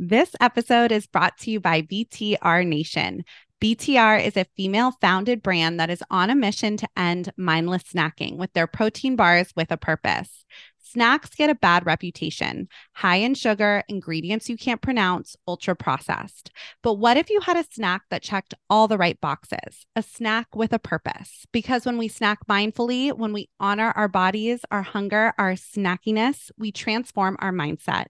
This episode is brought to you by BTR Nation. BTR is a female founded brand that is on a mission to end mindless snacking with their protein bars with a purpose. Snacks get a bad reputation high in sugar, ingredients you can't pronounce, ultra processed. But what if you had a snack that checked all the right boxes? A snack with a purpose. Because when we snack mindfully, when we honor our bodies, our hunger, our snackiness, we transform our mindset.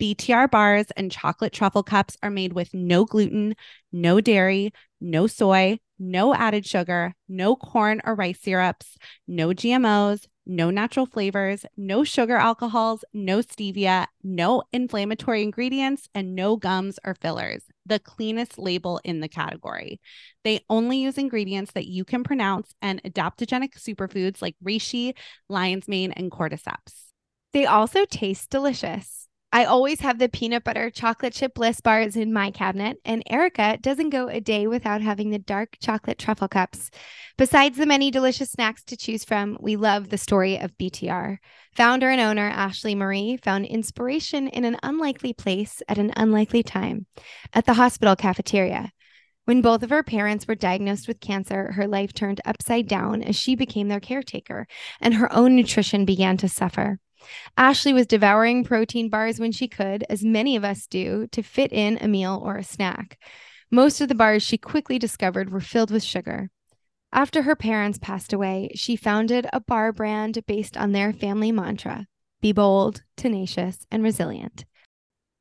BTR bars and chocolate truffle cups are made with no gluten, no dairy, no soy, no added sugar, no corn or rice syrups, no GMOs, no natural flavors, no sugar alcohols, no stevia, no inflammatory ingredients, and no gums or fillers. The cleanest label in the category. They only use ingredients that you can pronounce and adaptogenic superfoods like reishi, lion's mane, and cordyceps. They also taste delicious. I always have the peanut butter chocolate chip bliss bars in my cabinet, and Erica doesn't go a day without having the dark chocolate truffle cups. Besides the many delicious snacks to choose from, we love the story of BTR. Founder and owner Ashley Marie found inspiration in an unlikely place at an unlikely time at the hospital cafeteria. When both of her parents were diagnosed with cancer, her life turned upside down as she became their caretaker, and her own nutrition began to suffer. Ashley was devouring protein bars when she could, as many of us do, to fit in a meal or a snack. Most of the bars she quickly discovered were filled with sugar. After her parents passed away, she founded a bar brand based on their family mantra be bold, tenacious, and resilient.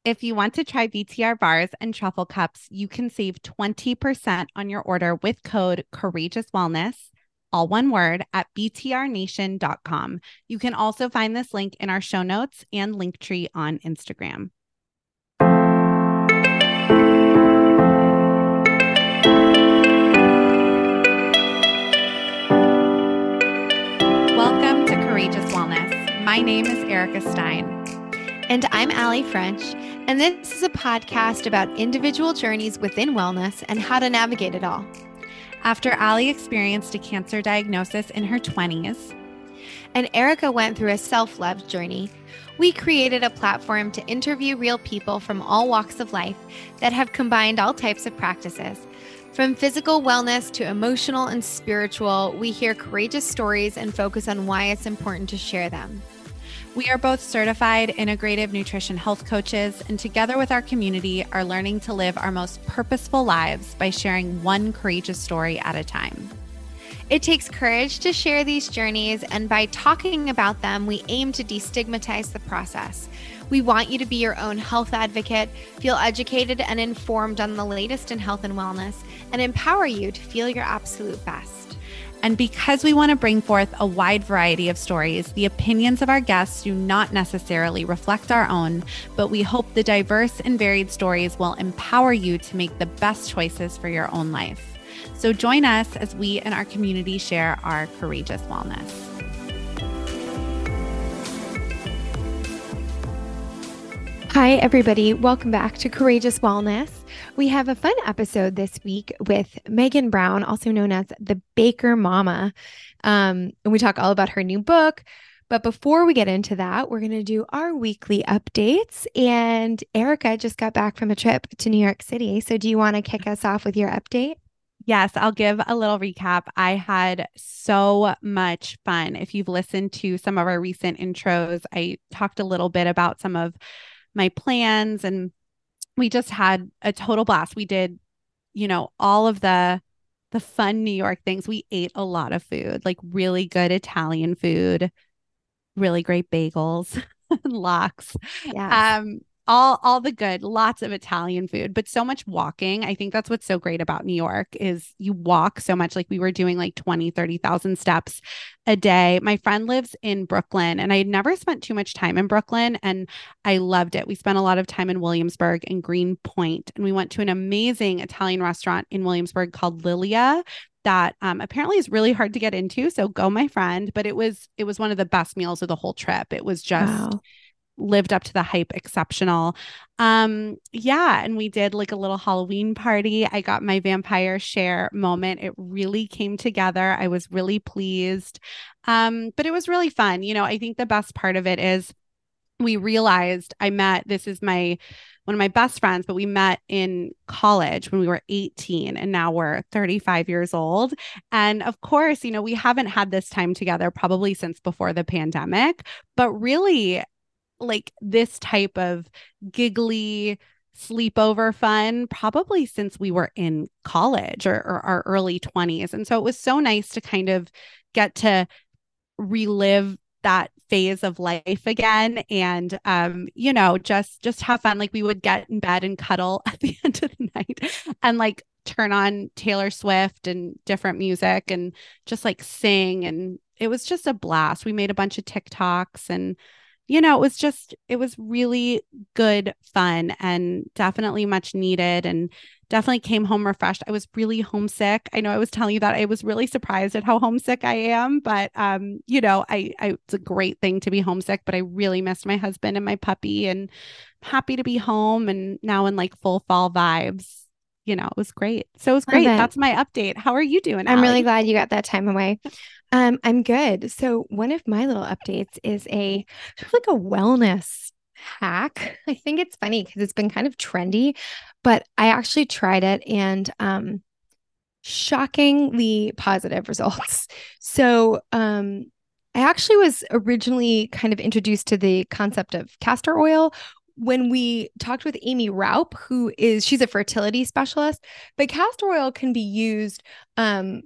If you want to try BTR bars and truffle cups, you can save 20% on your order with code Courageous Wellness all one word, at btrnation.com. You can also find this link in our show notes and link tree on Instagram. Welcome to Courageous Wellness. My name is Erica Stein. And I'm Aly French. And this is a podcast about individual journeys within wellness and how to navigate it all. After Aly experienced a cancer diagnosis in her 20s, and Erica went through a self love journey, we created a platform to interview real people from all walks of life that have combined all types of practices. From physical wellness to emotional and spiritual, we hear courageous stories and focus on why it's important to share them. We are both certified integrative nutrition health coaches, and together with our community, are learning to live our most purposeful lives by sharing one courageous story at a time. It takes courage to share these journeys, and by talking about them, we aim to destigmatize the process. We want you to be your own health advocate, feel educated and informed on the latest in health and wellness, and empower you to feel your absolute best. And because we want to bring forth a wide variety of stories, the opinions of our guests do not necessarily reflect our own, but we hope the diverse and varied stories will empower you to make the best choices for your own life. So join us as we and our community share our courageous wellness. Hi, everybody. Welcome back to Courageous Wellness. We have a fun episode this week with Maegan Brown, also known as the Baker Mama. Um, and we talk all about her new book. But before we get into that, we're going to do our weekly updates. And Erica just got back from a trip to New York City. So, do you want to kick us off with your update? Yes, I'll give a little recap. I had so much fun. If you've listened to some of our recent intros, I talked a little bit about some of my plans and we just had a total blast. We did, you know, all of the the fun New York things. We ate a lot of food, like really good Italian food, really great bagels, and lox. Yes. Um, all all the good lots of italian food but so much walking. I think that's what's so great about new york is you walk so much. Like we were doing like 20 30,000 steps a day. My friend lives in brooklyn and i had never spent too much time in brooklyn and i loved it. We spent a lot of time in williamsburg and greenpoint and we went to an amazing italian restaurant in williamsburg called lilia that um, apparently is really hard to get into so go my friend. But it was it was one of the best meals of the whole trip. It was just wow lived up to the hype exceptional. Um yeah, and we did like a little Halloween party. I got my vampire share moment. It really came together. I was really pleased. Um but it was really fun. You know, I think the best part of it is we realized I met this is my one of my best friends, but we met in college when we were 18 and now we're 35 years old. And of course, you know, we haven't had this time together probably since before the pandemic, but really like this type of giggly sleepover fun probably since we were in college or, or, our early 20s. And so it was so nice to kind of get to relive that phase of life again and um you know just just have fun. Like we would get in bed and cuddle at the end of the night and like turn on Taylor Swift and different music and just like sing. And it was just a blast. We made a bunch of TikToks and you know, it was just, it was really good fun and definitely much needed and definitely came home refreshed. I was really homesick. I know I was telling you that I was really surprised at how homesick I am, but um, you know, I, I it's a great thing to be homesick, but I really missed my husband and my puppy and happy to be home and now in like full fall vibes. You know, it was great. So it was great. That's my update. How are you doing? I'm Aly? really glad you got that time away. Um, I'm good. So one of my little updates is a sort of like a wellness hack. I think it's funny because it's been kind of trendy, but I actually tried it and um shockingly positive results. So um I actually was originally kind of introduced to the concept of castor oil when we talked with Amy Raup, who is she's a fertility specialist, but castor oil can be used um,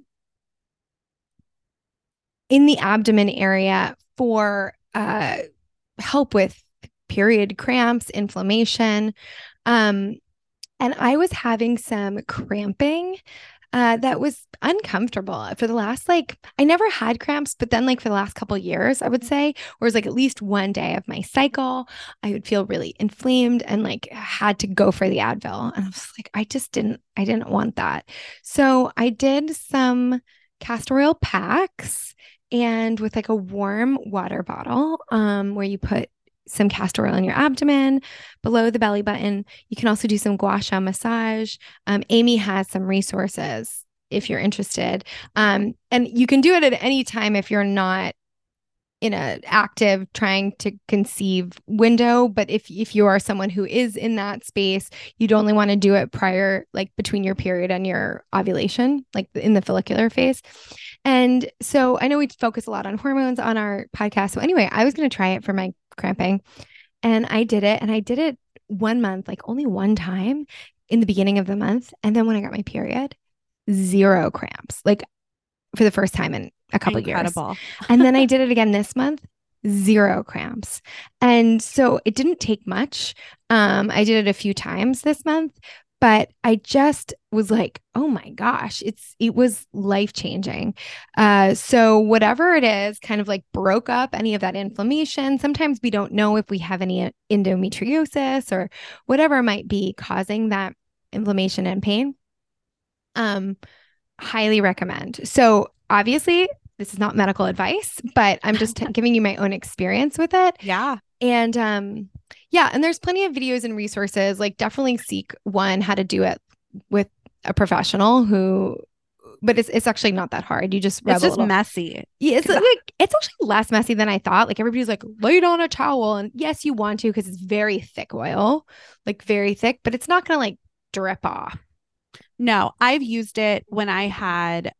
in the abdomen area for uh, help with period cramps, inflammation. Um, and I was having some cramping uh, that was uncomfortable for the last like I never had cramps, but then like for the last couple years, I would say, or was like at least one day of my cycle, I would feel really inflamed and like had to go for the Advil, and I was like, I just didn't, I didn't want that, so I did some castor oil packs and with like a warm water bottle um, where you put some castor oil in your abdomen below the belly button. You can also do some gua sha massage. Um, Amy has some resources if you're interested. Um, and you can do it at any time if you're not in a active trying to conceive window but if if you are someone who is in that space you'd only want to do it prior like between your period and your ovulation like in the follicular phase. And so i know we focus a lot on hormones on our podcast so anyway i was going to try it for my cramping and i did it and i did it one month like only one time in the beginning of the month and then when i got my period zero cramps like for the first time in a couple Incredible. years. and then I did it again this month, zero cramps. And so it didn't take much. Um, I did it a few times this month, but I just was like, oh my gosh, it's it was life changing. Uh, so whatever it is, kind of like broke up any of that inflammation. Sometimes we don't know if we have any endometriosis or whatever might be causing that inflammation and pain. Um, highly recommend. So obviously this is not medical advice, but I'm just t- giving you my own experience with it. Yeah. And um yeah, and there's plenty of videos and resources. Like definitely seek one how to do it with a professional who but it's it's actually not that hard. You just it's just messy. Yeah, it's like it's actually less messy than I thought. Like everybody's like, lay it on a towel, and yes, you want to because it's very thick oil, like very thick, but it's not gonna like drip off. No, I've used it when I had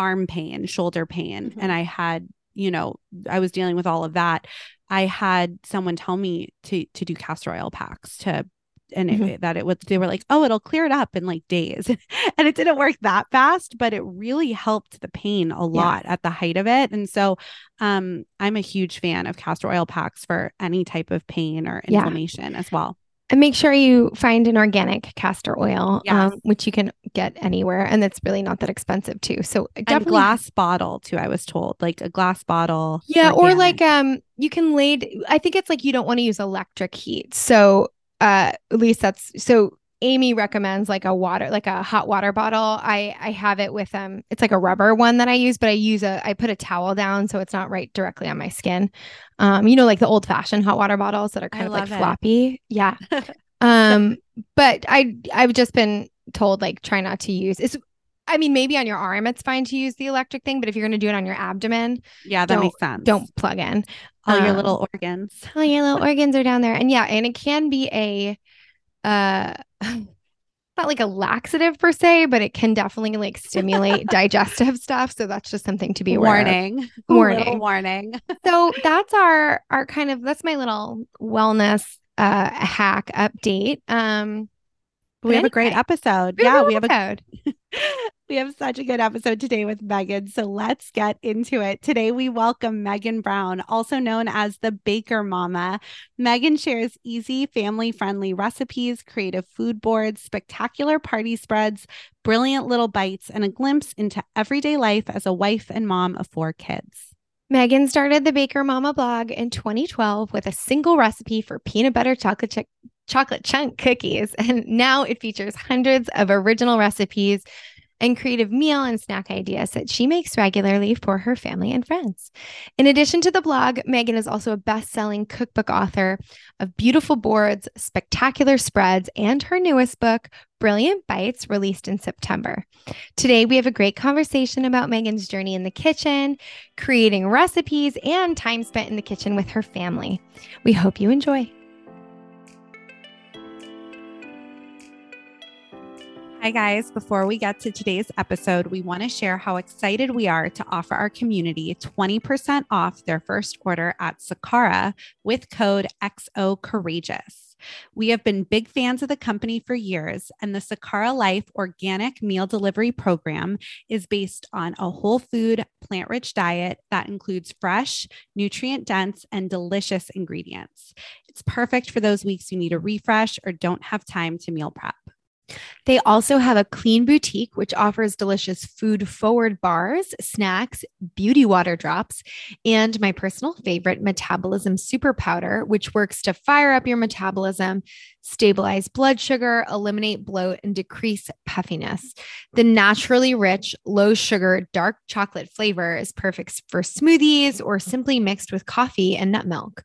arm pain, shoulder pain, mm-hmm. and I had, you know, I was dealing with all of that. I had someone tell me to to do castor oil packs to and mm-hmm. it, that it would they were like oh it'll clear it up in like days and it didn't work that fast but it really helped the pain a lot yeah. at the height of it and so um i'm a huge fan of castor oil packs for any type of pain or inflammation yeah. as well and make sure you find an organic castor oil, yes. um, which you can get anywhere, and it's really not that expensive too. So definitely and glass bottle too. I was told like a glass bottle. Yeah, organic. or like um, you can lay. I think it's like you don't want to use electric heat. So uh, at least that's so Amy recommends like a water, like a hot water bottle. I I have it with um, it's like a rubber one that I use, but I use a I put a towel down so it's not right directly on my skin. Um, you know, like the old fashioned hot water bottles that are kind I of like it. floppy. Yeah. um, but I I've just been told like try not to use it's I mean, maybe on your arm it's fine to use the electric thing, but if you're going to do it on your abdomen, yeah, that makes sense. Don't plug in all um, your little organs. All your little organs are down there, and yeah, and it can be a uh not like a laxative per se, but it can definitely like stimulate digestive stuff. So that's just something to be aware warning. of. Warning. Warning. so that's our our kind of that's my little wellness uh hack update. Um we have a great episode. yeah, we have episode. a we have such a good episode today with Maegan. So let's get into it. Today we welcome Maegan Brown, also known as the Baker Mama. Maegan shares easy, family-friendly recipes, creative food boards, spectacular party spreads, brilliant little bites, and a glimpse into everyday life as a wife and mom of four kids. Maegan started the Baker Mama blog in 2012 with a single recipe for peanut butter chocolate chip chocolate chunk cookies. And now it features hundreds of original recipes and creative meal and snack ideas that she makes regularly for her family and friends. In addition to the blog, Maegan is also a best selling cookbook author of beautiful boards, spectacular spreads, and her newest book, Brilliant Bites, released in September. Today, we have a great conversation about Maegan's journey in the kitchen, creating recipes, and time spent in the kitchen with her family. We hope you enjoy. Hi, guys. Before we get to today's episode, we want to share how excited we are to offer our community 20% off their first order at Sakara with code XO Courageous. We have been big fans of the company for years, and the Sakara Life organic meal delivery program is based on a whole food, plant rich diet that includes fresh, nutrient dense, and delicious ingredients. It's perfect for those weeks you need a refresh or don't have time to meal prep. They also have a clean boutique, which offers delicious food forward bars, snacks, beauty water drops, and my personal favorite, metabolism super powder, which works to fire up your metabolism, stabilize blood sugar, eliminate bloat, and decrease puffiness. The naturally rich, low sugar, dark chocolate flavor is perfect for smoothies or simply mixed with coffee and nut milk.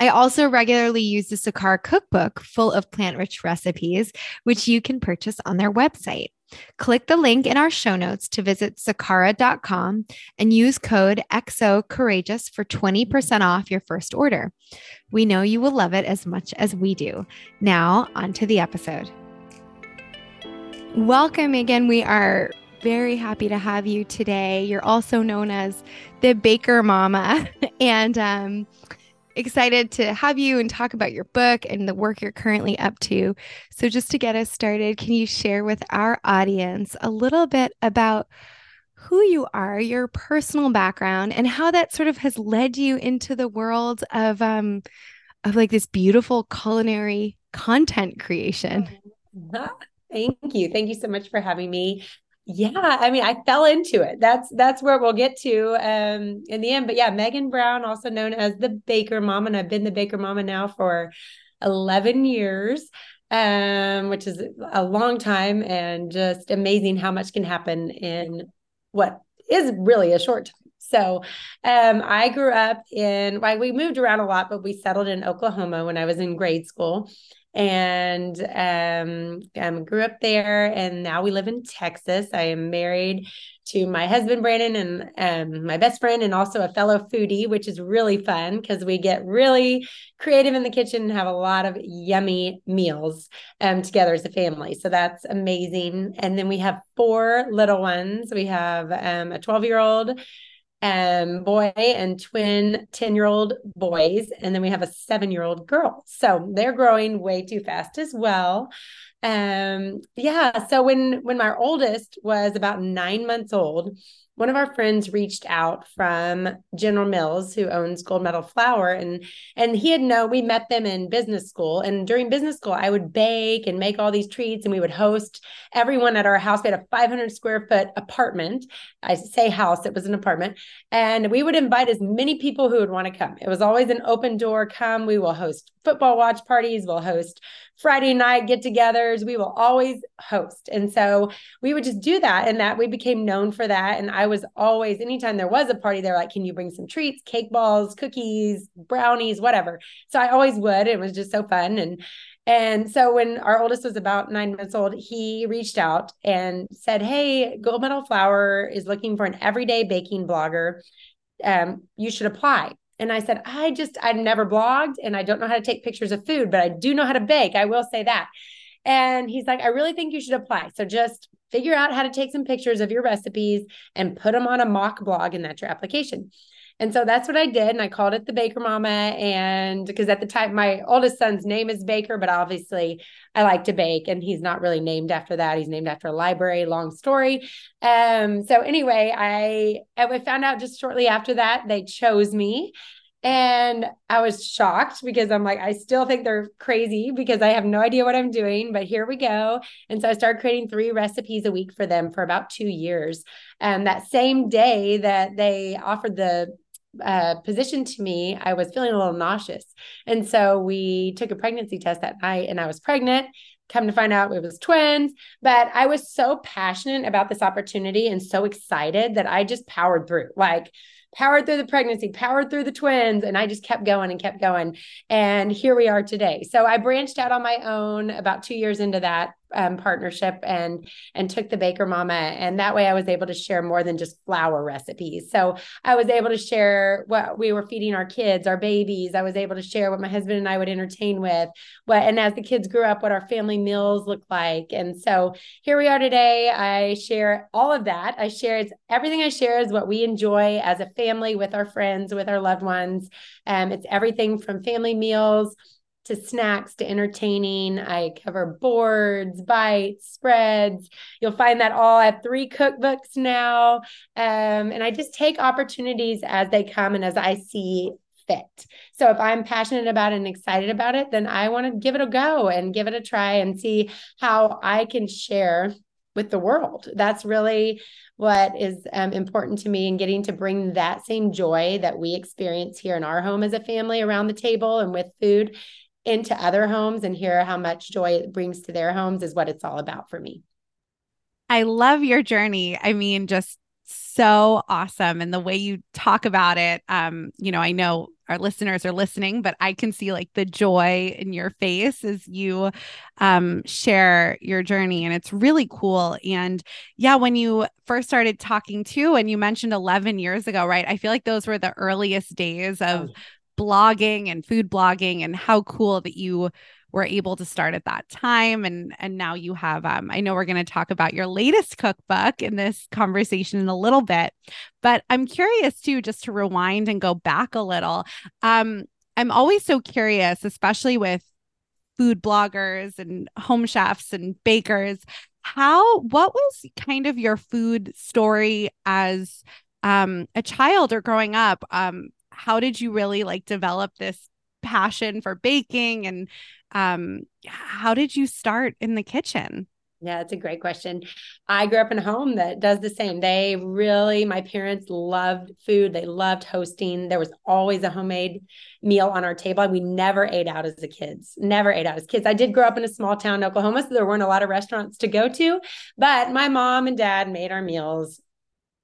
I also regularly use the Sakara cookbook full of plant rich recipes, which you can purchase on their website. Click the link in our show notes to visit sakara.com and use code XO Courageous for 20% off your first order. We know you will love it as much as we do. Now, on to the episode. Welcome again. We are very happy to have you today. You're also known as the Baker Mama. And um, excited to have you and talk about your book and the work you're currently up to. So, just to get us started, can you share with our audience a little bit about who you are, your personal background, and how that sort of has led you into the world of um of like this beautiful culinary content creation? Thank you. Thank you so much for having me yeah i mean i fell into it. That's that's where we'll get to um in the end. But yeah maegan brown also known as the baker mom and i've been the baker mama now for 11 years um which is a long time and just amazing how much can happen in what is really a short time. So um, I grew up in, well, we moved around a lot, but we settled in Oklahoma when I was in grade school and um, um, grew up there. And now we live in Texas. I am married to my husband Brandon and um, my best friend, and also a fellow foodie, which is really fun because we get really creative in the kitchen and have a lot of yummy meals um, together as a family. So that's amazing. And then we have four little ones. We have um, a 12 year old um, boy and twin 10 year old boys. And then we have a seven year old girl. So they're growing way too fast as well. Um, yeah. So when, when my oldest was about nine months old, one of our friends reached out from General Mills, who owns Gold Medal Flour, and and he had known we met them in business school. And during business school, I would bake and make all these treats, and we would host everyone at our house. We had a 500 square foot apartment. I say house; it was an apartment, and we would invite as many people who would want to come. It was always an open door. Come, we will host football watch parties. We'll host Friday night get-togethers. We will always host, and so we would just do that, and that we became known for that. And I was always, anytime there was a party, they're like, can you bring some treats, cake balls, cookies, brownies, whatever. So I always would. It was just so fun. And and so when our oldest was about nine months old, he reached out and said, Hey, Gold Medal Flour is looking for an everyday baking blogger. Um, you should apply. And I said, I just, I've never blogged and I don't know how to take pictures of food, but I do know how to bake. I will say that. And he's like, I really think you should apply. So just figure out how to take some pictures of your recipes and put them on a mock blog, and that's your application. And so that's what I did. And I called it the Baker Mama. And because at the time, my oldest son's name is Baker, but obviously I like to bake. And he's not really named after that. He's named after a library, long story. Um, so anyway, I, I found out just shortly after that, they chose me. And I was shocked because I'm like, I still think they're crazy because I have no idea what I'm doing, but here we go. And so I started creating three recipes a week for them for about two years. And that same day that they offered the uh, position to me, I was feeling a little nauseous. And so we took a pregnancy test that night and I was pregnant. Come to find out it was twins. But I was so passionate about this opportunity and so excited that I just powered through. Like, powered through the pregnancy, powered through the twins, and I just kept going and kept going. And here we are today. So I branched out on my own about two years into that um, partnership and and took the baker mama and that way i was able to share more than just flour recipes. So i was able to share what we were feeding our kids our babies. I was able to share what my husband and i would entertain with what and as the kids grew up what our family meals look like. And so here we are today. I share all of that. I share it's everything i share is what we enjoy as a family with our friends with our loved ones. Um, it's everything from family meals to snacks to entertaining. I cover boards, bites, spreads. You'll find that all. Have three cookbooks now. Um, and I just take opportunities as they come and as I see fit. So if I'm passionate about it and excited about it, then I want to give it a go and give it a try and see how I can share with the world. That's really what is um, important to me and getting to bring that same joy that we experience here in our home as a family around the table and with food into other homes and hear how much joy it brings to their homes is what it's all about for me. I love your journey. I mean, just so awesome. And the way you talk about it, um, you know, I know our listeners are listening, but I can see like the joy in your face as you um, share your journey. And it's really cool. And yeah, when you first started talking to, and you mentioned 11 years ago, right? I feel like those were the earliest days of oh blogging and food blogging and how cool that you were able to start at that time. And and now you have um I know we're going to talk about your latest cookbook in this conversation in a little bit but I'm curious too just to rewind and go back a little. Um I'm always so curious especially with food bloggers and home chefs and bakers how what was kind of your food story as um a child or growing up? Um how did you really like develop this passion for baking and um how did you start in the kitchen yeah, it's a great question. I grew up in a home that does the same. They really, my parents loved food. They loved hosting. There was always a homemade meal on our table. We never ate out as the kids, never ate out as kids. I did grow up in a small town, in Oklahoma, so there weren't a lot of restaurants to go to, but my mom and dad made our meals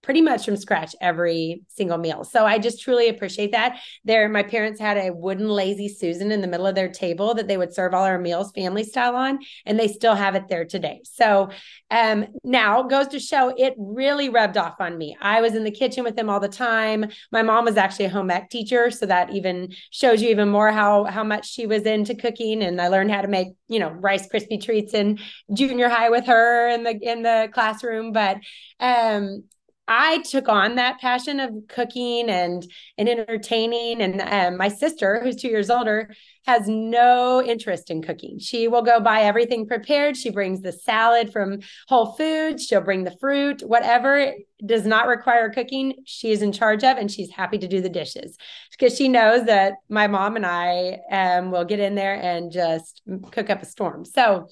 pretty much from scratch every single meal. So I just truly appreciate that. There, my parents had a wooden lazy Susan in the middle of their table that they would serve all our meals family style on, and they still have it there today. So um, now goes to show it really rubbed off on me. I was in the kitchen with them all the time. My mom was actually a home ec teacher, so that even shows you even more how how much she was into cooking. And I learned how to make you know Rice Krispie treats in junior high with her in the in the classroom. But um, I took on that passion of cooking and and entertaining. And um, my sister, who's two years older, has no interest in cooking. She will go buy everything prepared. She brings the salad from Whole Foods. She'll bring the fruit, whatever does not require cooking. She is in charge of, and she's happy to do the dishes because she knows that my mom and I um, will get in there and just cook up a storm. So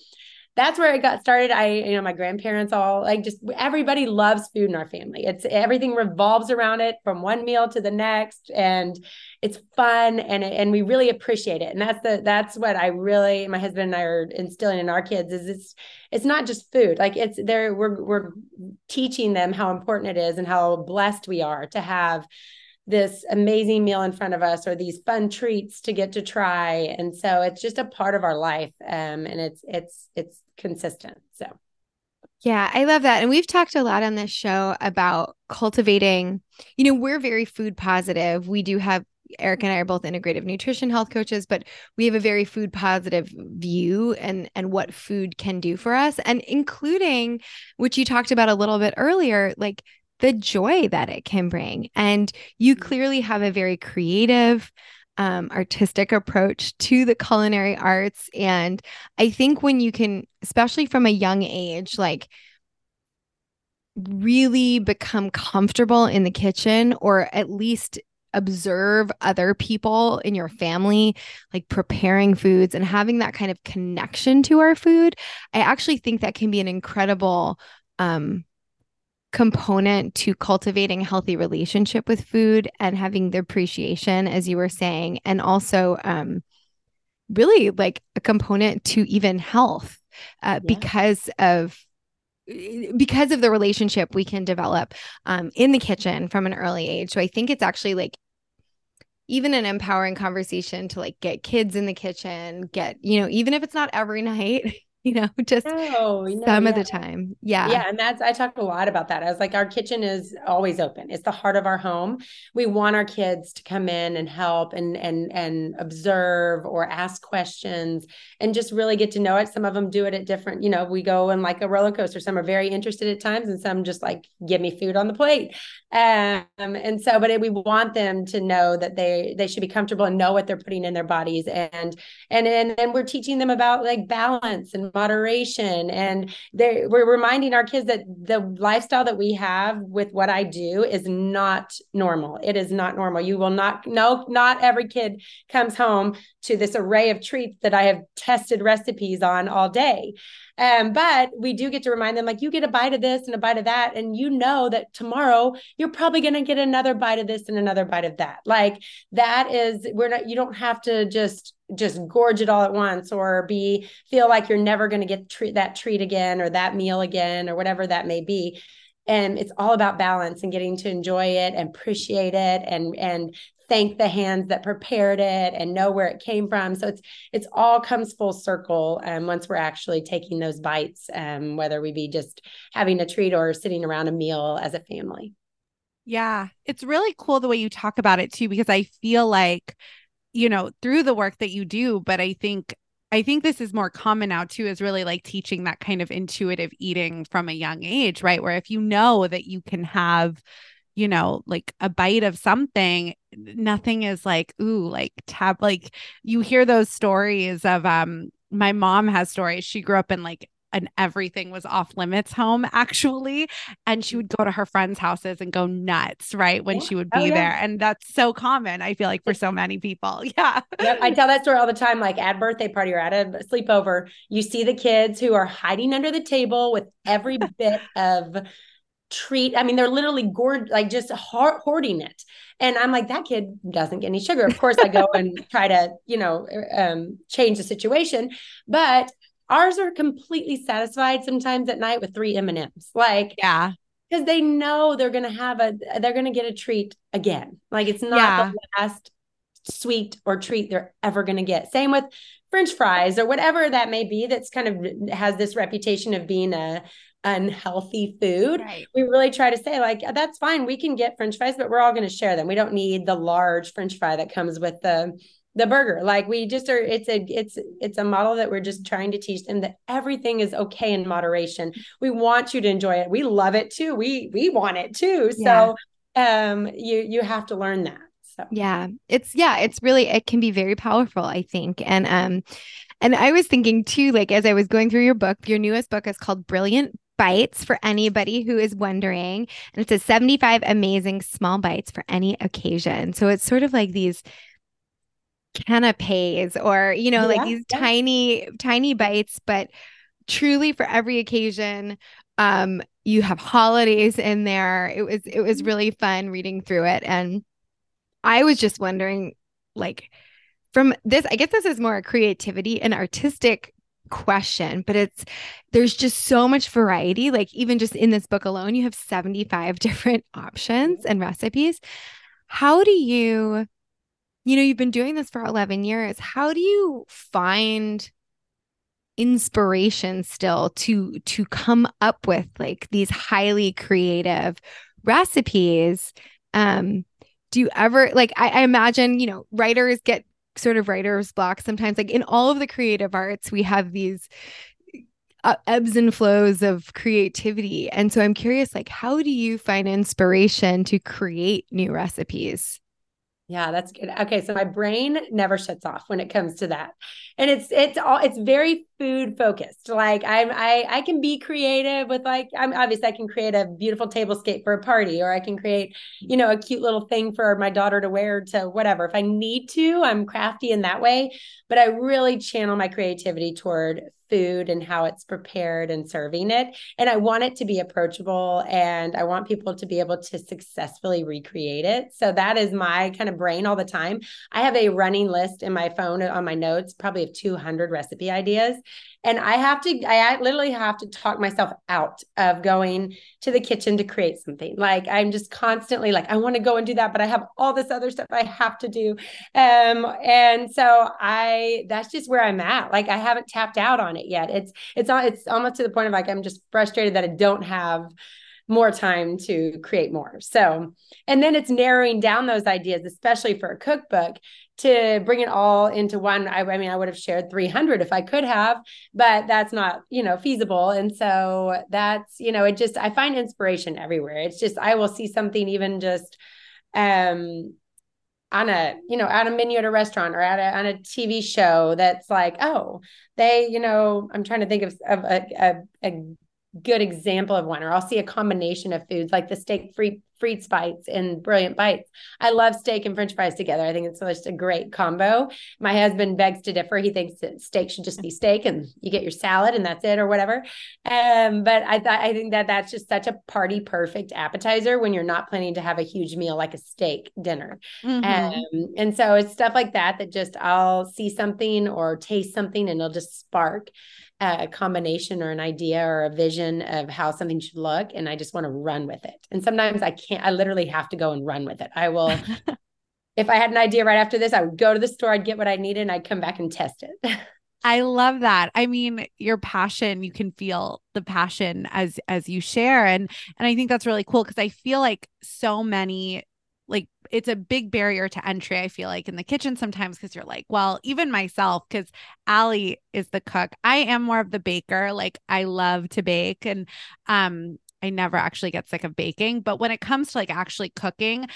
that's where it got started. I, you know, my grandparents all like just everybody loves food in our family. It's everything revolves around it from one meal to the next, and it's fun and and we really appreciate it. And that's the that's what I really my husband and I are instilling in our kids is it's it's not just food. Like it's there we're we're teaching them how important it is and how blessed we are to have this amazing meal in front of us or these fun treats to get to try. And so it's just a part of our life um, and it's it's it's consistent. So. Yeah i love that. And we've talked a lot on this show about cultivating you know we're very food positive. We do have Eric and I are both integrative nutrition health coaches, but we have a very food positive view and and what food can do for us, and including which you talked about a little bit earlier, like the joy that it can bring. And you mm-hmm. clearly have a very creative, um, artistic approach to the culinary arts. And I think when you can, especially from a young age, like really become comfortable in the kitchen or at least observe other people in your family like preparing foods and having that kind of connection to our food i actually think that can be an incredible um component to cultivating a healthy relationship with food and having the appreciation as you were saying and also um really like a component to even health uh, yeah. because of because of the relationship we can develop um, in the kitchen from an early age. So I think it's actually like even an empowering conversation to like get kids in the kitchen, get, you know, even if it's not every night, you know, just no, no, some yeah. of the time. Yeah. Yeah. And that's, I talked a lot about that. I was like, our kitchen is always open. It's the heart of our home. We want our kids to come in and help and, and, and observe or ask questions and just really get to know it. Some of them do it at different, you know, we go in like a roller coaster. Some are very interested at times and some just like, give me food on the plate. Um, and so, but it, we want them to know that they, they should be comfortable and know what they're putting in their bodies. And, and, and, and we're teaching them about like balance and moderation and we're reminding our kids that the lifestyle that we have with what i do is not normal it is not normal you will not no not every kid comes home to this array of treats that i have tested recipes on all day um, but we do get to remind them, like, you get a bite of this and a bite of that. And you know that tomorrow you're probably going to get another bite of this and another bite of that. Like, that is, we're not, you don't have to just, just gorge it all at once or be, feel like you're never going to get treat, that treat again or that meal again or whatever that may be and it's all about balance and getting to enjoy it and appreciate it and and thank the hands that prepared it and know where it came from. So it's it's all comes full circle um, once we're actually taking those bites, um, whether we be just having a treat or sitting around a meal as a family. Yeah, it's really cool the way you talk about it too, because I feel like, you know, through the work that you do, but I think I think this is more common now too, is really like teaching that kind of intuitive eating from a young age, right? Where if you know that you can have you know, like a bite of something, nothing is like, ooh, like tab, like you hear those stories of, um, my mom has stories. She grew up in like an everything was off limits home actually and she would go to her friends houses and go nuts right when yeah. she would be oh, yeah. there and that's so common i feel like for so many people yeah yep. i tell that story all the time like at birthday party or at a sleepover you see the kids who are hiding under the table with every bit of treat. I mean, they're literally gourd, like just hoarding it. And I'm like, that kid doesn't get any sugar. Of course, I go and try to, you know, um, change the situation. But ours are completely satisfied sometimes at night with three M&Ms. Like, yeah. Because they know they're gonna have a they're gonna get a treat again. Like it's not yeah. the last sweet or treat they're ever gonna get. Same with French fries or whatever that may be that's kind of has this reputation of being a unhealthy food. Right. We really try to say, like, that's fine. We can get French fries, but we're all going to share them. We don't need the large French fry that comes with the the burger. Like we just are it's a it's it's a model that we're just trying to teach them that everything is okay in moderation. We want you to enjoy it. We love it too. We we want it too. Yeah. so um you you have to learn that. So. Yeah. It's yeah it's really it can be very powerful i think. And um and i was thinking too like as i was going through your book your newest book is called brilliant bites for anybody who is wondering. And it says 75 amazing small bites for any occasion. So it's sort of like these canapes or, you know, yeah, like these yeah. tiny, tiny bites, but truly for every occasion. Um, you have holidays in there. It was it was mm-hmm. really fun reading through it. And I was just wondering, like, from this, I guess this is more a creativity and artistic question, but it's there's just so much variety. Like even just in this book alone, you have 75 different options and recipes. How do you you know, you've been doing this for 11 years. How do you find inspiration still to to come up with like these highly creative recipes? Um do you ever like I, I imagine, you know, writers get sort of writer's block sometimes. Like in all of the creative arts we have these uh, ebbs and flows of creativity. And so i'm curious like how do you find inspiration to create new recipes yeah, that's good. Okay, so my brain never shuts off when it comes to that. And it's it's all it's very food focused. Like I'm I I can be creative with like I'm obviously I can create a beautiful tablescape for a party or I can create, you know, a cute little thing for my daughter to wear to whatever. If I need to, I'm crafty in that way, but I really channel my creativity toward food and how it's prepared and serving it. And I want it to be approachable and I want people to be able to successfully recreate it. So that is my kind of brain all the time. I have a running list in my phone on my notes, probably of 200 recipe ideas and i have to i literally have to talk myself out of going to the kitchen to create something. Like i'm just constantly like i want to go and do that but i have all this other stuff i have to do. Um and so i that's just where i'm at. Like i haven't tapped out on it yet. It's it's it's almost to the point of like i'm just frustrated that i don't have more time to create more. So, and then it's narrowing down those ideas, especially for a cookbook, to bring it all into one. I, I, mean, I would have shared 300 if I could have, but that's not, you know, feasible. And so that's, you know, it just, I find inspiration everywhere. It's just, I will see something even just, um, on a you know at a menu at a restaurant or at a, on a tv show that's like oh they you know i'm trying to think of, of a, a, a good example of one or i'll see a combination of foods like the steak free Frites bites and brilliant bites. I love steak and french fries together. I think it's just a great combo. My husband begs to differ. He thinks that steak should just be steak and you get your salad and that's it or whatever. Um, but I thought I think that that's just such a party perfect appetizer when you're not planning to have a huge meal like a steak dinner. Mm-hmm. Um, and so it's stuff like that that just I'll see something or taste something and it'll just spark a combination or an idea or a vision of how something should look and i just want to run with it and sometimes i can't i literally have to go and run with it. I will if i had an idea right after this i would go to the store i'd get what i needed and i'd come back and test it. I love that. I mean your passion you can feel the passion as as you share and and i think that's really cool because i feel like so many like it's a big barrier to entry i feel like in the kitchen sometimes because you're like well even myself because Aly is the cook. I am more of the baker like i love to bake and um i never actually get sick of baking but when it comes to like actually cooking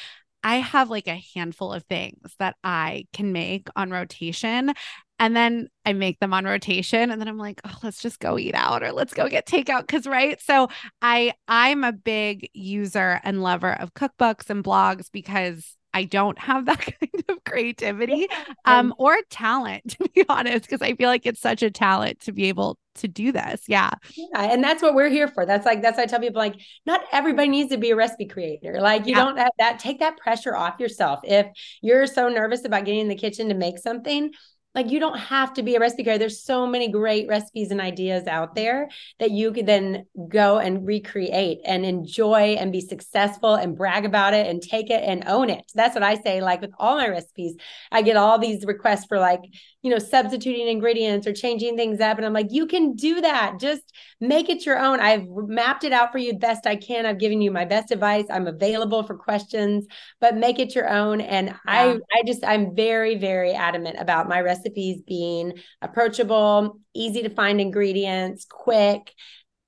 I have like a handful of things that I can make on rotation. And then I make them on rotation and then I'm like, oh, let's just go eat out or let's go get takeout. Cause right. So I I'm a big user and lover of cookbooks and blogs because I don't have that kind of creativity um or talent to be honest because I feel like it's such a talent to be able to do this. Yeah. Yeah, and that's what we're here for. That's like that's why I tell people like not everybody needs to be a recipe creator. Like you yeah. don't have that take that pressure off yourself. If you're so nervous about getting in the kitchen to make something, like you don't have to be a recipe creator. There's so many great recipes and ideas out there that you could then go and recreate and enjoy and be successful and brag about it and take it and own it. That's what I say. Like with all my recipes, I get all these requests for like, you know, substituting ingredients or changing things up. And I'm like, you can do that. Just make it your own. I've mapped it out for you best I can. I've given you my best advice. I'm available for questions, but make it your own. And yeah. I, I just, I'm very, very adamant about my recipes being approachable, easy to find ingredients, quick,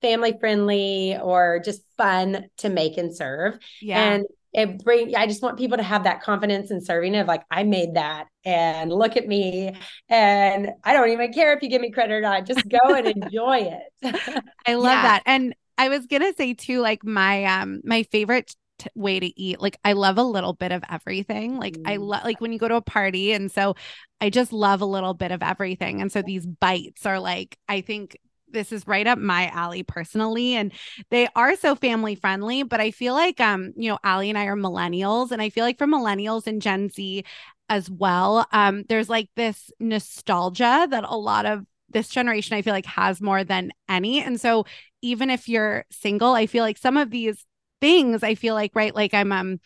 family friendly, or just fun to make and serve. Yeah. And it bring I just want people to have that confidence in serving of like I made that and look at me and I don't even care if you give me credit or not just go and enjoy it. I love yeah. that. And I was going to say too like my um my favorite t- way to eat. Like I love a little bit of everything. Like I mm. love like when you go to a party and so I just love a little bit of everything. And so these bites are like I think this is right up my alley personally and they are so family friendly but i feel like um you know aly and i are millennials and i feel like for millennials and gen z as well um there's like this nostalgia that a lot of this generation i feel like has more than any and so even if you're single i feel like some of these things i feel like right like i'm um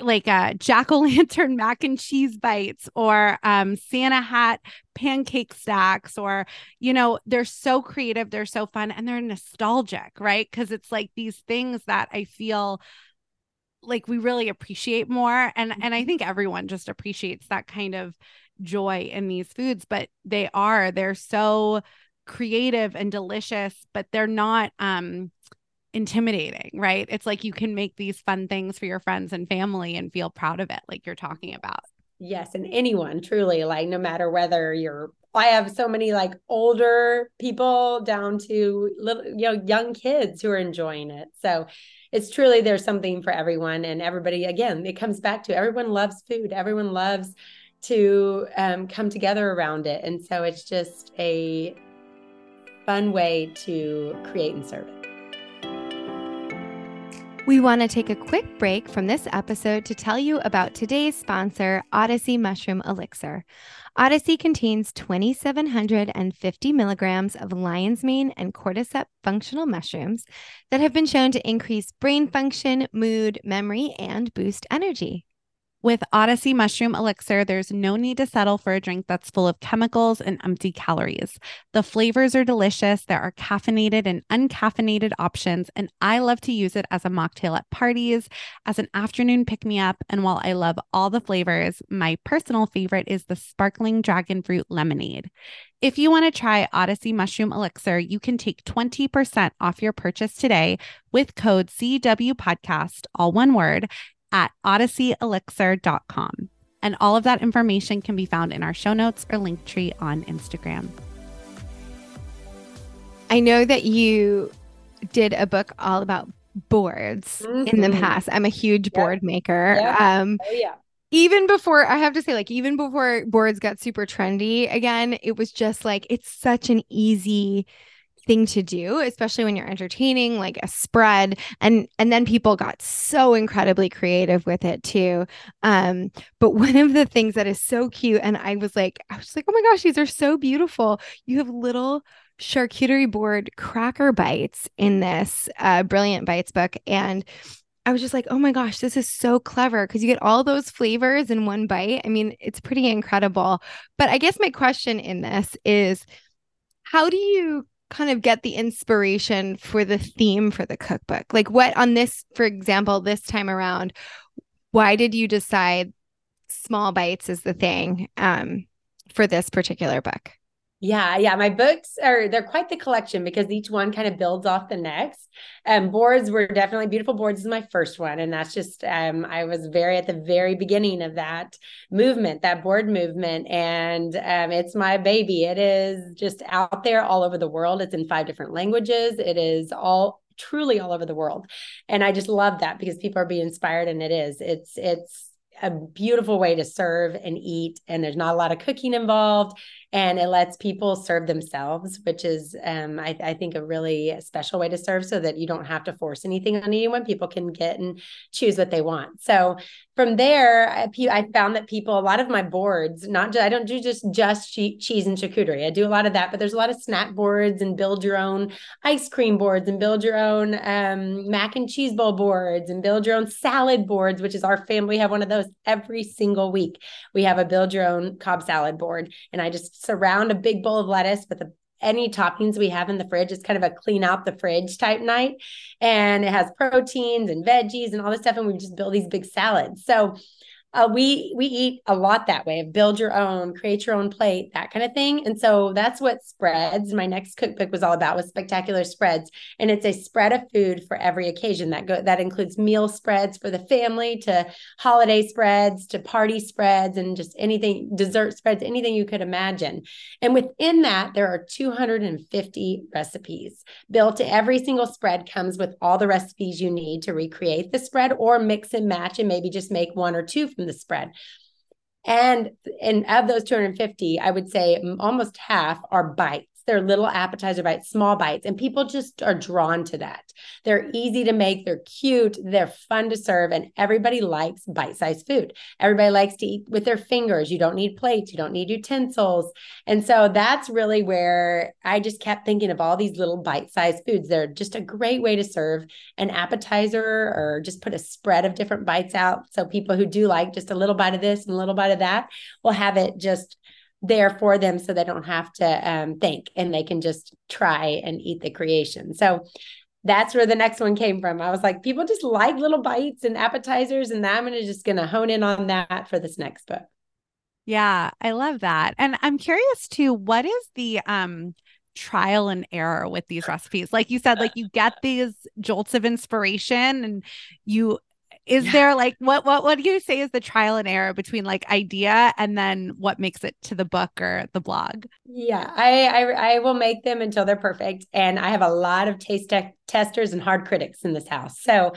like uh jack-o'-lantern mac and cheese bites or um santa hat pancake stacks or you know they're so creative they're so fun and they're nostalgic right because it's like these things that i feel like we really appreciate more and and I mm-hmm. think everyone just appreciates that kind of joy in these foods but they are they're so creative and delicious but they're not um intimidating right? It's like you can make these fun things for your friends and family and feel proud of it like you're talking about. Yes and anyone truly like no matter whether you're I have so many like older people down to little you know young kids who are enjoying it. So it's truly there's something for everyone and everybody again it comes back to everyone loves food. Everyone loves to um, come together around it and so it's just a fun way to create and serve it we want to take a quick break from this episode to tell you about today's sponsor, Odyssey Mushroom Elixir. Odyssey contains 2,750 milligrams of lion's mane and cordyceps functional mushrooms that have been shown to increase brain function, mood, memory, and boost energy. With Odyssey Mushroom Elixir, there's no need to settle for a drink that's full of chemicals and empty calories. The flavors are delicious. There are caffeinated and uncaffeinated options, and I love to use it as a mocktail at parties, as an afternoon pick me up. And while I love all the flavors, my personal favorite is the sparkling dragon fruit lemonade. If you want to try Odyssey Mushroom Elixir, you can take 20% off your purchase today with code CW Podcast, all one word, at odysseyelixir.com. And all of that information can be found in our show notes or link tree on Instagram. I know that you did a book all about boards mm-hmm. in the mm-hmm. past. I'm a huge yep. board maker. Yep. Um, oh, yeah. Even before, I have to say, like, even before boards got super trendy again, it was just like, it's such an easy thing to do especially when you're entertaining like a spread. And and then people got so incredibly creative with it too. Um but one of the things that is so cute and i was like i was like oh my gosh these are so beautiful. You have little charcuterie board cracker bites in this uh, brilliant bites book. And I was just like, oh my gosh, this is so clever. Because you get all those flavors in one bite. I mean, it's pretty incredible. But I guess my question in this is how do you kind of get the inspiration for the theme for the cookbook? Like, what on this, for example, this time around, why did you decide small bites is the thing um, for this particular book? Yeah, yeah. My books are they're quite the collection because each one kind of builds off the next. Um, boards were definitely beautiful boards is my first one, and that's just um, I was very at the very beginning of that movement, that board movement, and um, it's my baby. It is just out there all over the world. It's in five different languages. It is all truly all over the world, and I just love that because people are being inspired, and it is. It's it's a beautiful way to serve and eat and there's not a lot of cooking involved and it lets people serve themselves, which is, um, I, I, think, a really special way to serve so that you don't have to force anything on anyone. People can get and choose what they want. So from there, I, I found that people, a lot of my boards, not just, I don't do just just cheese and charcuterie. I do a lot of that, but there's a lot of snack boards and build your own ice cream boards and build your own um, mac and cheese bowl boards and build your own salad boards, which is our family. We have one of those every single week. We have a build your own Cobb salad board, and I just surround a big bowl of lettuce with a, any toppings we have in the fridge. It's kind of a clean out the fridge type night. And it has proteins and veggies and all this stuff. And we just build these big salads. So uh, we we eat a lot that way of build your own create your own plate that kind of thing. And so that's what spreads my next cookbook was all about was spectacular spreads. And it's a spread of food for every occasion that go that includes meal spreads for the family to holiday spreads to party spreads and just anything dessert spreads anything you could imagine. And within that there are 250 recipes. Built to every single spread comes with all the recipes you need to recreate the spread or mix and match and maybe just make one or two from from the spread. And and of those 250, I would say almost half are bites. They're little appetizer bites, small bites, and people just are drawn to that. They're easy to make, they're cute, they're fun to serve, and everybody likes bite sized food. Everybody likes to eat with their fingers. You don't need plates, you don't need utensils. And so that's really where I just kept thinking of all these little bite sized foods. They're just a great way to serve an appetizer or just put a spread of different bites out. So people who do like just a little bite of this and a little bite of that will have it just there for them so they don't have to um, think and they can just try and eat the creation. So that's where the next one came from. I was like, people just like little bites and appetizers, and I'm gonna just gonna hone in on that for this next book. Yeah, I love that. And I'm curious too, what is the um trial and error with these recipes? Like you said, like you get these jolts of inspiration and you is yeah. there like what what what do you say is the trial and error between like idea and then what makes it to the book or the blog yeah i i, I will make them until they're perfect and i have a lot of taste te- testers and hard critics in this house so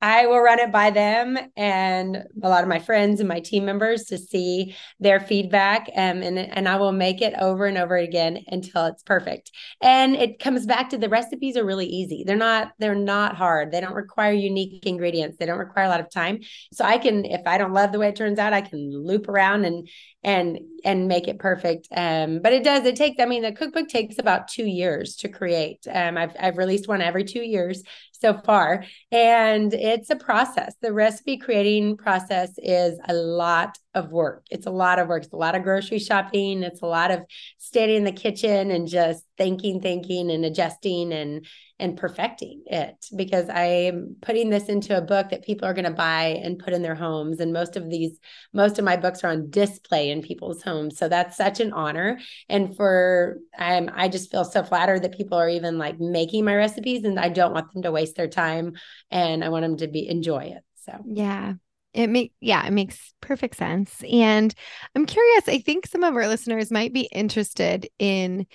I will run it by them and a lot of my friends and my team members to see their feedback. Um, and, and I will make it over and over again until it's perfect. And it comes back to the recipes are really easy. They're not, they're not hard. They don't require unique ingredients. They don't require a lot of time. So I can, if I don't love the way it turns out, I can loop around and and and make it perfect. Um, but it does, it takes, I mean, the cookbook takes about two years to create. Um, I've I've released one every two years so far. And it's a process. The recipe creating process is a lot of work. It's a lot of work. It's a lot of grocery shopping. It's a lot of standing in the kitchen and just thinking, thinking, and adjusting and and perfecting it because I'm putting this into a book that people are going to buy and put in their homes. And most of these, most of my books are on display in people's homes. So that's such an honor. And for um, I just feel so flattered that people are even like making my recipes, and I don't want them to waste their time, and I want them to be enjoy it. So yeah, it make yeah it makes perfect sense and i'm curious i think some of our listeners might be interested in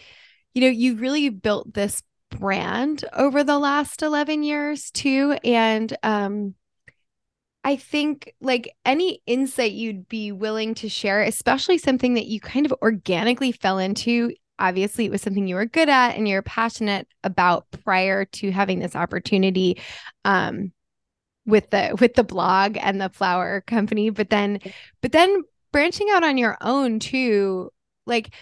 you know you really built this brand over the last 11 years too and um I think like any insight you'd be willing to share, especially something that you kind of organically fell into. Obviously, it was something you were good at and you're passionate about prior to having this opportunity um, with the with the blog and the flour company. But then, but then branching out on your own too, like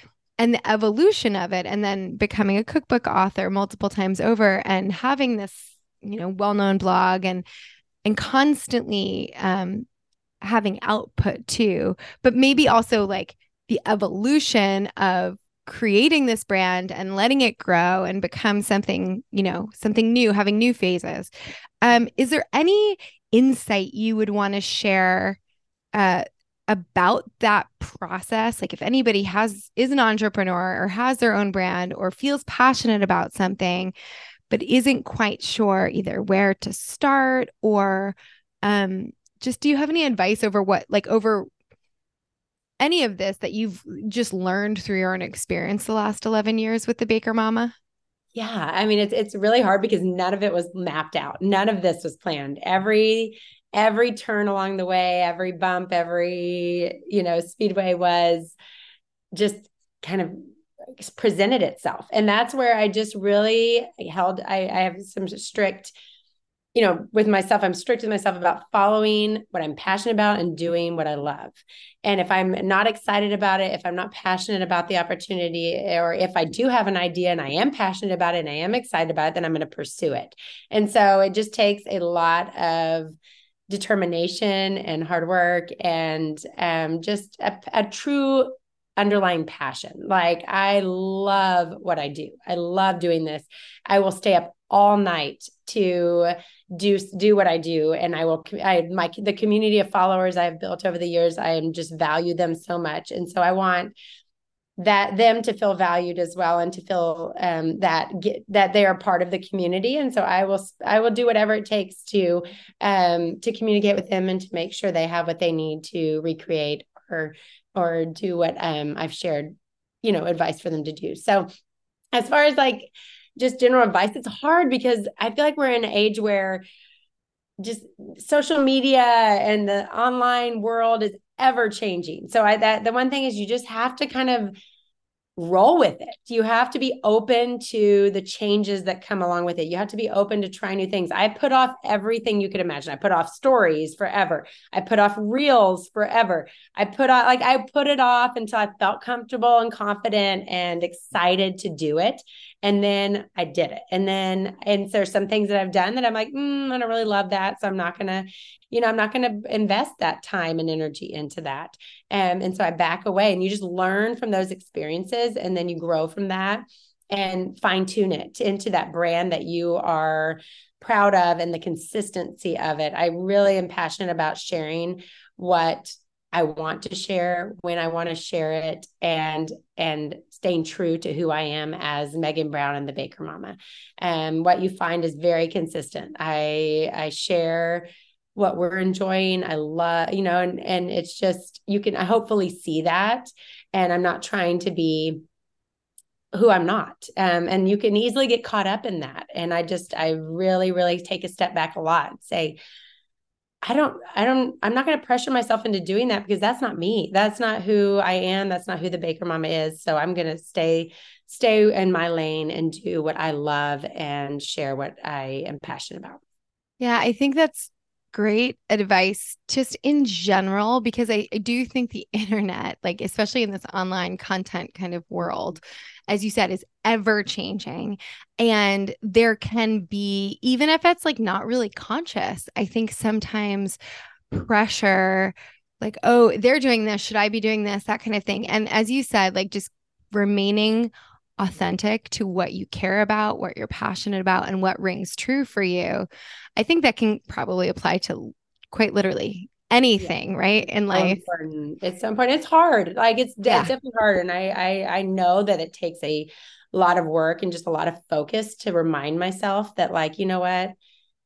and the evolution of it and then becoming a cookbook author multiple times over and having this you know well-known blog and and constantly um having output too but maybe also like the evolution of creating this brand and letting it grow and become something you know something new having new phases. Um is there any insight you would want to share uh about that process? Like if anybody has is an entrepreneur or has their own brand or feels passionate about something but isn't quite sure either where to start or um just do you have any advice over what like over any of this that you've just learned through your own experience the last 11 years with the baker mama yeah, I mean it's it's really hard because none of it was mapped out. None of this was planned. Every every turn along the way, every bump, every, you know, speedway was just kind of presented itself. And that's where I just really held, I, I have some strict, you know, with myself, I'm strict with myself about following what I'm passionate about and doing what I love. And if I'm not excited about it, if I'm not passionate about the opportunity, or if I do have an idea and I am passionate about it and I am excited about it, then I'm going to pursue it. And so it just takes a lot of, determination and hard work and um, just a, a true underlying passion. Like I love what I do. I love doing this. I will stay up all night to do do what I do. And I will I my the community of followers I've built over the years I am just value them so much. And so I want that them to feel valued as well and to feel um, that get, that they are part of the community. And so i will i will do whatever it takes to um, to communicate with them and to make sure they have what they need to recreate or or do what um, i've shared you know advice for them to do. So as far as like just general advice it's hard because i feel like we're in an age where just social media and the online world is ever changing. So I that the one thing is you just have to kind of roll with it. You have to be open to the changes that come along with it. You have to be open to try new things. I put off everything you could imagine. I put off stories forever. I put off reels forever. I put off like I put it off until I felt comfortable and confident and excited to do it. And then I did it. And then and there's some things that I've done that I'm like, mm, I don't really love that. So I'm not gonna you know, I'm not going to invest that time and energy into that. Um, and so I back away and you just learn from those experiences and then you grow from that. and fine tune it into that brand that you are proud of and the consistency of it. I really am passionate about sharing what I want to share when I want to share it and and staying true to who I am as Maegan Brown and the Baker Mama. And what you find is very consistent. I I share what we're enjoying. I love, you know, and and it's just you can hopefully see that. And I'm not trying to be who I'm not. Um, and you can easily get caught up in that. And I just I really, really take a step back a lot and say, I don't, I don't, I'm not going to pressure myself into doing that because that's not me. That's not who I am. That's not who the Baker Mama is. So I'm going to stay, stay in my lane and do what I love and share what I am passionate about. Yeah, I think that's great advice just in general because I, I, do think the internet like especially in this online content kind of world as you said is ever changing. And there can be even if it's like not really conscious i think sometimes pressure like oh they're doing this. Should i be doing this? That kind of thing. And as you said like just remaining authentic to what you care about, what you're passionate about, and what rings true for you, I think that can probably apply to quite literally anything, yeah. right? In life. Important. It's so important. It's hard. Like it's, yeah. it's definitely hard. And I, I I know that it takes a lot of work and just a lot of focus to remind myself that, like, you know what?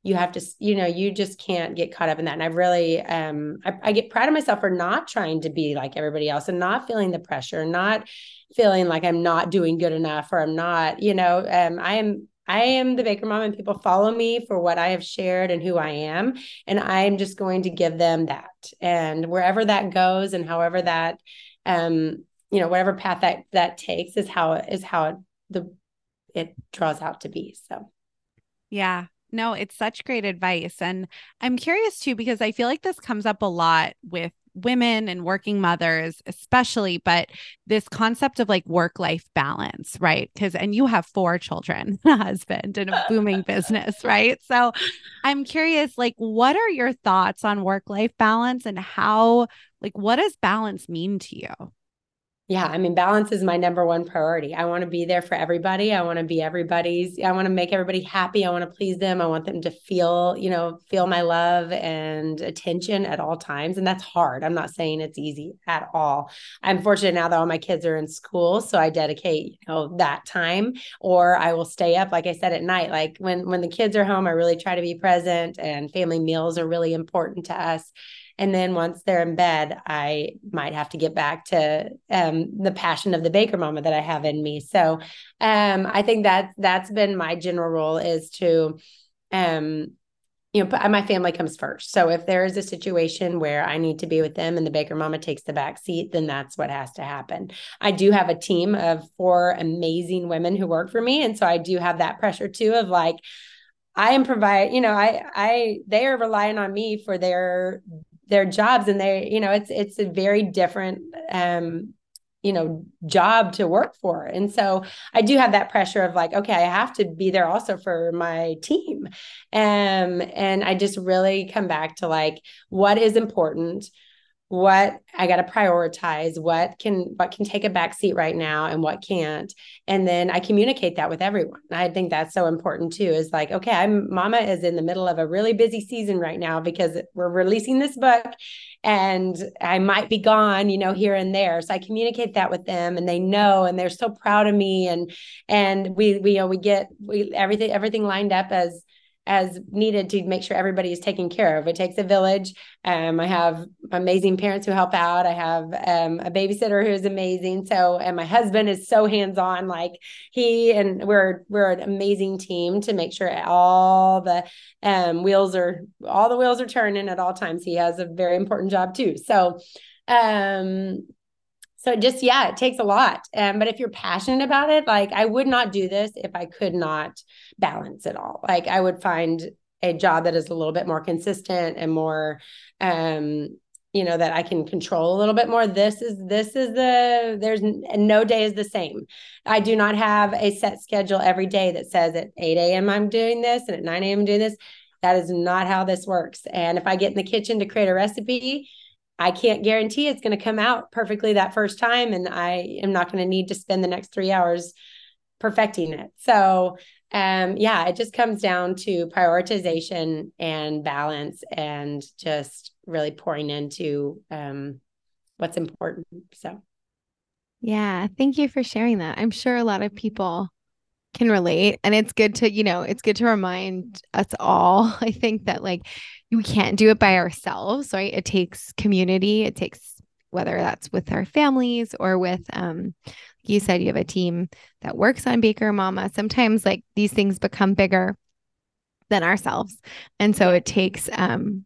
You have to you know you just can't get caught up in that and i really um I, I, get proud of myself for not trying to be like everybody else and not feeling the pressure not feeling like i'm not doing good enough or i'm not you know um i am I am the Baker mom and people follow me for what I have shared and who I am. And I'm just going to give them that. And wherever that goes and however that um, you know, whatever path that that takes is how is how it, the it draws out to be. So yeah, no, it's such great advice. And I'm curious too, because I feel like this comes up a lot with women and working mothers, especially, but this concept of like work life balance, right? Because, and you have four children, a husband, and a booming business, right? So I'm curious, like, what are your thoughts on work life balance and how, like, what does balance mean to you? Yeah, I mean, balance is my number one priority. I want to be there for everybody. I want to be everybody's, I want to make everybody happy. I want to please them. I want them to feel, you know, feel my love and attention at all times. And that's hard. I'm not saying it's easy at all. I'm fortunate now that all my kids are in school. So I dedicate, you know, that time or I will stay up, like I said, at night. Like when when the kids are home, I really try to be present and family meals are really important to us and then once they're in bed, I might have to get back to um, the passion of the baker mama that I have in me. So um, I think that that's been my general role is to, um, you know, my family comes first. So if there is a situation where I need to be with them and the baker mama takes the back seat, then that's what has to happen. I do have a team of four amazing women who work for me. And so I do have that pressure too of like, I am provide, you know, I I they are relying on me for their their jobs and they you know it's it's a very different um you know job to work for. And so i do have that pressure of like okay i have to be there also for my team. Um and i just really come back to like what is important what I got to prioritize, what can what can take a back seat right now and what can't. And then I communicate that with everyone. I think that's so important too. Is like, okay, I'm mama is in the middle of a really busy season right now because we're releasing this book and I might be gone, you know, here and there. So I communicate that with them and they know and they're so proud of me and and we we you know we get we everything everything lined up as as needed to make sure everybody is taken care of. It takes a village. Um, I have amazing parents who help out. I have um, a babysitter who's amazing. So, and my husband is so hands on. Like he and we're we're an amazing team to make sure all the um, wheels are all the wheels are turning at all times. He has a very important job too. So, um, so it just yeah it takes a lot. Um, but if you're passionate about it like i would not do this if i could not balance it all. Like i would find a job that is a little bit more consistent and more um you know that i can control a little bit more. This is this is the there's no day is the same. I do not have a set schedule every day that says at 8 a.m i'm doing this and at 9 a.m i'm doing this. That is not how this works. And if i get in the kitchen to create a recipe I can't guarantee it's going to come out perfectly that first time. And I am not going to need to spend the next three hours perfecting it. So um yeah, it just comes down to prioritization and balance and just really pouring into um what's important. So yeah, thank you for sharing that. I'm sure a lot of people can relate and it's good to, you know, it's good to remind us all. I think that like we can't do it by ourselves, right? It takes community, it takes whether that's with our families or with um like you said you have a team that works on Baker Mama. Sometimes like these things become bigger than ourselves. And so it takes um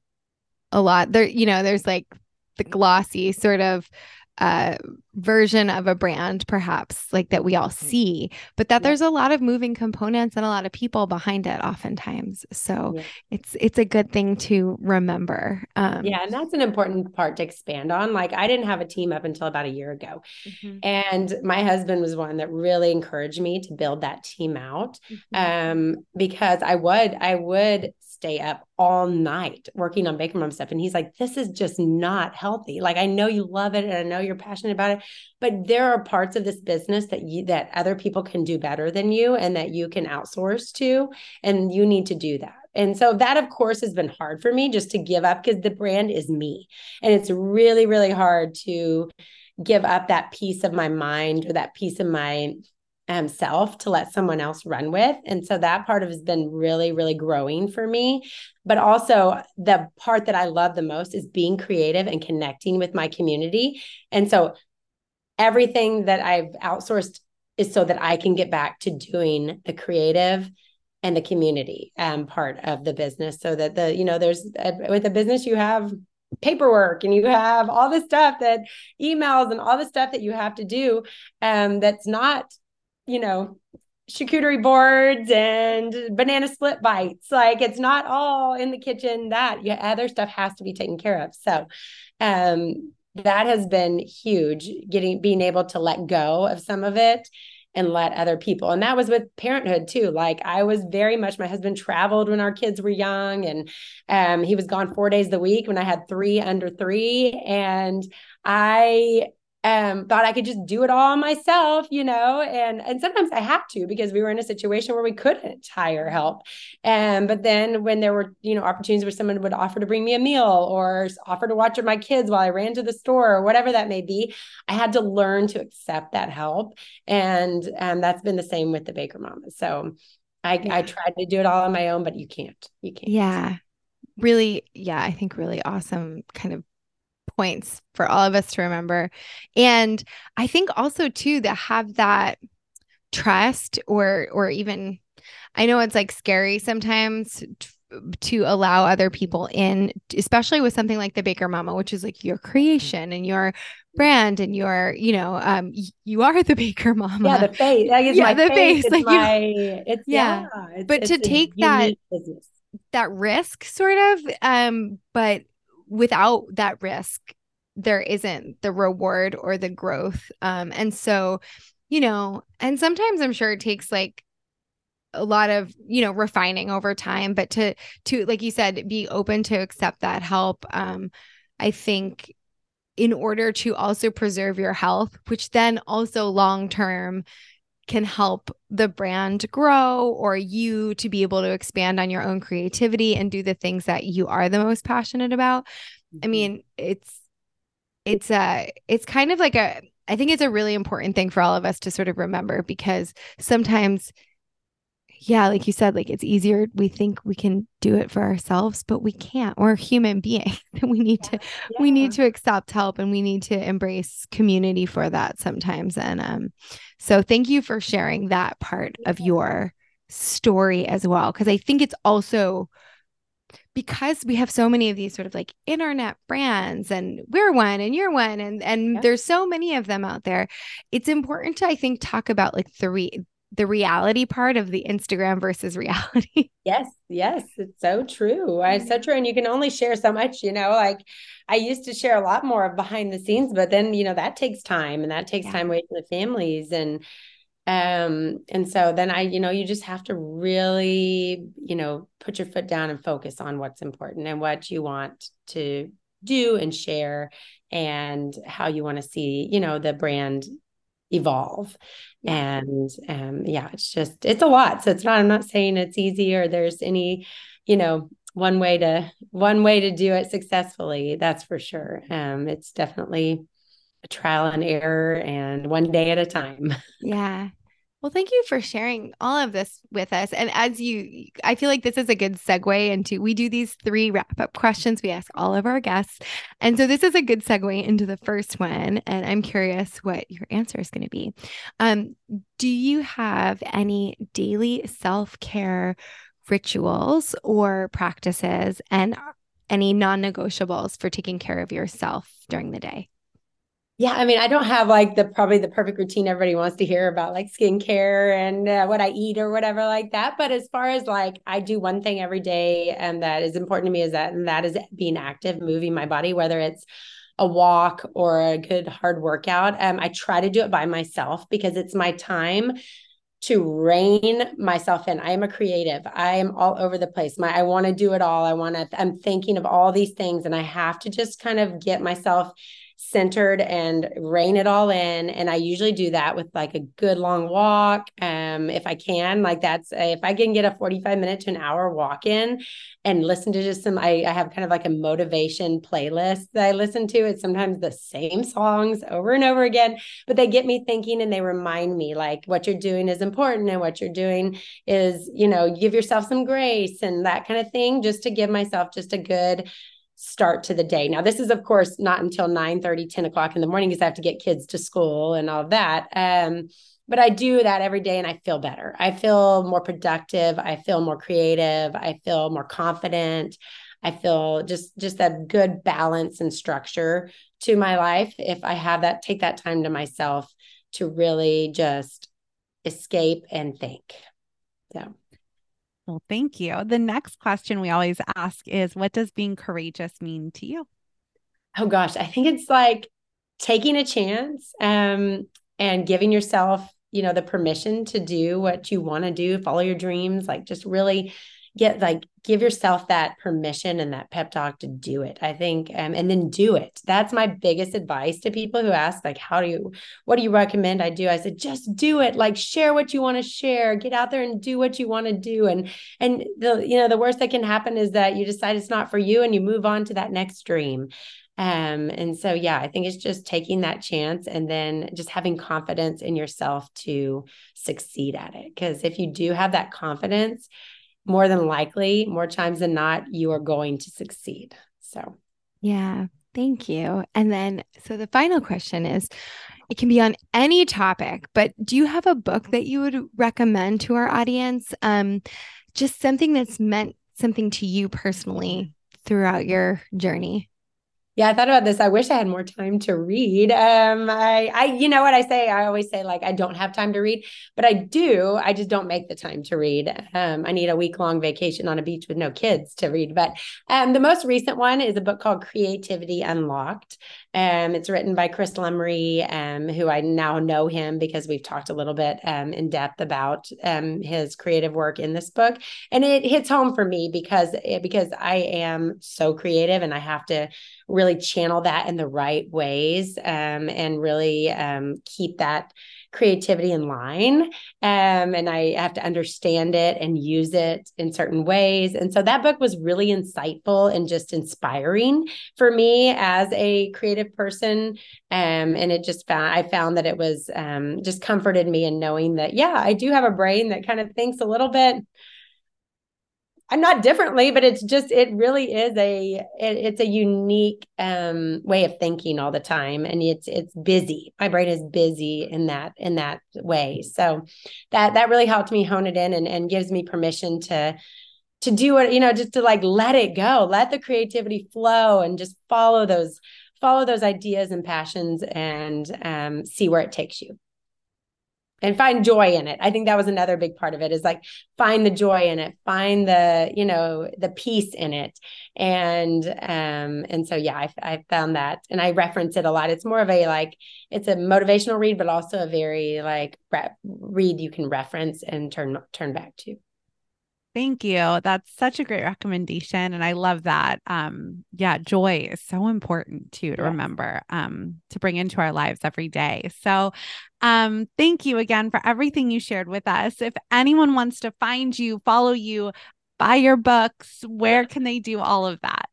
a lot there, you know, there's like the glossy sort of uh, version of a brand, perhaps like that we all see, but that yeah. there's a lot of moving components and a lot of people behind it, oftentimes. So yeah. it's it's a good thing to remember. Um, yeah, and that's an important part to expand on. Like I didn't have a team up until about a year ago, mm-hmm. and my husband was one that really encouraged me to build that team out, mm-hmm. um, because I would I would stay up all night working on Baker Mom stuff. And he's like, this is just not healthy. Like, I know you love it and I know you're passionate about it, but there are parts of this business that you, that other people can do better than you and that you can outsource to. And you need to do that. And so that, of course, has been hard for me just to give up because the brand is me. And it's really, really hard to give up that piece of my mind or that piece of my um, self to let someone else run with. And so that part of has been really, really growing for me. But also, the part that I love the most is being creative and connecting with my community. And so everything that I've outsourced is so that I can get back to doing the creative and the community um, part of the business so that the you know there's uh, with a business you have paperwork and you have all the stuff that emails and all the stuff that you have to do um, that's not you know, charcuterie boards and banana split bites. Like it's not all in the kitchen that yeah, other stuff has to be taken care of. So um that has been huge, getting being able to let go of some of it and let other people. And that was with parenthood too. Like I was very much my husband traveled when our kids were young and um he was gone 4 days a week when I had 3 under 3 and I um thought I could just do it all myself, you know, and and sometimes I have to because we were in a situation where we couldn't hire help. And um, but then when there were, you know, opportunities where someone would offer to bring me a meal or offer to watch my kids while I ran to the store or whatever that may be, I had to learn to accept that help. And um, that's been the same with the Baker Mamas. So I, yeah. I tried to do it all on my own, but you can't. You can't. Yeah. Really, yeah, I think really awesome kind of points for all of us to remember. And I think also too to have that trust or or even I know it's like scary sometimes to allow other people in, especially with something like the Baker Mama, which is like your creation and your brand and your, you know, um, you are the Baker Mama. Yeah, the face. That is yeah, the face. face. It's like my, you, it's yeah. yeah it's, but it's to take that business. that risk, sort of, um, but without that risk there isn't the reward or the growth. Um and so you know and sometimes i'm sure it takes like a lot of you know refining over time but to to like you said be open to accept that help um i think in order to also preserve your health which then also long term can help the brand grow or you to be able to expand on your own creativity and do the things that you are the most passionate about. Mm-hmm. I mean, it's it's a it's kind of like a I think it's a really important thing for all of us to sort of remember because sometimes yeah, like you said, like it's easier. We think we can do it for ourselves, but we can't. We're human beings. we need to yeah. we need to accept help and we need to embrace community for that sometimes. And um, so thank you for sharing that part yeah. of your story as well. Cause I think it's also because we have so many of these sort of like internet brands and we're one and you're one and and yeah. there's so many of them out there it's important to i think talk about like the re- the reality part of the instagram versus reality. Yes yes it's so true. It's so true and you can only share so much you know like i used to share a lot more of behind the scenes but then you know that takes time and that takes yeah. time away from the families and um and so then i you know you just have to really you know put your foot down and focus on what's important and what you want to do and share and how you want to see you know the brand evolve. And um yeah it's just it's a lot. So it's not i'm not saying it's easy or there's any you know one way to one way to do it successfully that's for sure. Um it's definitely a trial and error and one day at a time. Yeah well, thank you for sharing all of this with us. And as you, I feel like this is a good segue into we do these three wrap up questions we ask all of our guests. And so this is a good segue into the first one. And I'm curious what your answer is going to be. Um, do you have any daily self care rituals or practices and any non negotiables for taking care of yourself during the day? Yeah, I mean, I don't have like the probably the perfect routine everybody wants to hear about like skincare and uh, what I eat or whatever like that. But as far as like I do one thing every day and that is important to me is that and that is being active, moving my body, whether it's a walk or a good hard workout. Um, I try to do it by myself because it's my time to rein myself in. I am a creative. I am all over the place. My I want to do it all. I want to I'm thinking of all these things and I have to just kind of get myself centered and rein it all in and i usually do that with like a good long walk um if i can like that's a, if i can get a 45 minute to an hour walk in and listen to just some I, I have kind of like a motivation playlist that i listen to it's sometimes the same songs over and over again but they get me thinking and they remind me like what you're doing is important and what you're doing is you know give yourself some grace and that kind of thing just to give myself just a good start to the day. Now, this is, of course, not until 9 30, 10 o'clock in the morning because I have to get kids to school and all of that. Um, but I do that every day and I feel better. I feel more productive. I feel more creative. I feel more confident. I feel just just a good balance and structure to my life if I have that take that time to myself to really just escape and think. So well, thank you. The next question we always ask is what does being courageous mean to you? Oh gosh, I think it's like taking a chance um, and giving yourself, you know, the permission to do what you want to do, follow your dreams, like just really get like give yourself that permission and that pep talk to do it i think um, and then do it. That's my biggest advice to people who ask like how do you what do you recommend i do? I said just do it. Like share what you want to share. Get out there and do what you want to do. And and the you know the worst that can happen is that you decide it's not for you and you move on to that next dream. Um, and so, yeah, I think it's just taking that chance and then just having confidence in yourself to succeed at it. Because if you do have that confidence, more than likely, more times than not, you are going to succeed. So, yeah, thank you. And then, so the final question is it can be on any topic, but do you have a book that you would recommend to our audience? Um, just something that's meant something to you personally throughout your journey? Yeah, I thought about this. I wish I had more time to read. Um, I, I, you know what I say? I always say like I don't have time to read, but I do. I just don't make the time to read. Um, I need a week long vacation on a beach with no kids to read. But um, the most recent one is a book called Creativity Unlocked. Um, it's written by Chris Lumrey, um, who I now know him because we've talked a little bit um, in depth about um, his creative work in this book, and it hits home for me because eh, because I am so creative and I have to really channel that in the right ways um, and really um, keep that creativity in line. Um, and I have to understand it and use it in certain ways. And so that book was really insightful and just inspiring for me as a creative person. Um, and it just found, I found that it was um, just comforted me in knowing that, yeah, I do have a brain that kind of thinks a little bit I'm not differently, but it's just it really is a it, it's a unique um, way of thinking all the time, and it's it's busy. My brain is busy in that in that way. So that that really helped me hone it in and and gives me permission to to do it. You know, just to like let it go, let the creativity flow, and just follow those follow those ideas and passions, and um, see where it takes you and find joy in it. I think that was another big part of it is like find the joy in it, find the, you know, the peace in it. And um and so yeah, I, I found that and I reference it a lot. It's more of a like it's a motivational read but also a very like re- read you can reference and turn turn back to. Thank you. That's such a great recommendation. And I love that. Um, yeah, joy is so important too to remember um to bring into our lives every day. So um, thank you again for everything you shared with us. If anyone wants to find you, follow you, buy your books, where can they do all of that?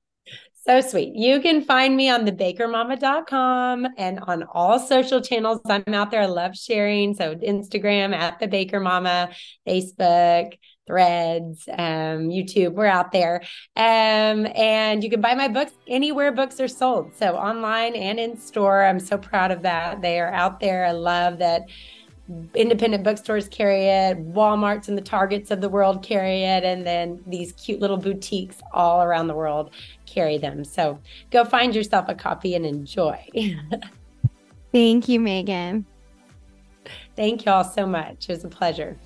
So sweet. You can find me on thebakermama.com and on all social channels. I'm out there. I love sharing. So Instagram at the Baker Mama, Facebook, threads, um, YouTube, we're out there. Um, and you can buy my books anywhere books are sold. So online and in store. I'm so proud of that. They are out there. I love that independent bookstores carry it, Walmarts and the Targets of the world carry it, and then these cute little boutiques all around the world carry them. So go find yourself a copy and enjoy. Thank you, Maegan. Thank you all so much. It was a pleasure.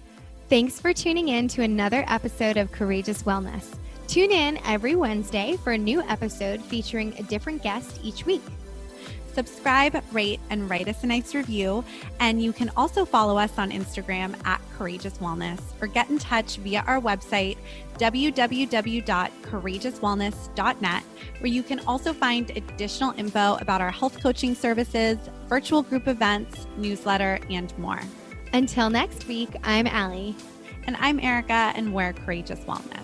Thanks for tuning in to another episode of Courageous Wellness. Tune in every Wednesday for a new episode featuring a different guest each week. Subscribe, rate, and write us a nice review. And you can also follow us on Instagram at Courageous Wellness or get in touch via our website, www.courageouswellness.net, where you can also find additional info about our health coaching services, virtual group events, newsletter, and more. Until next week, I'm Aly. And I'm Erica, and we're Courageous Wellness.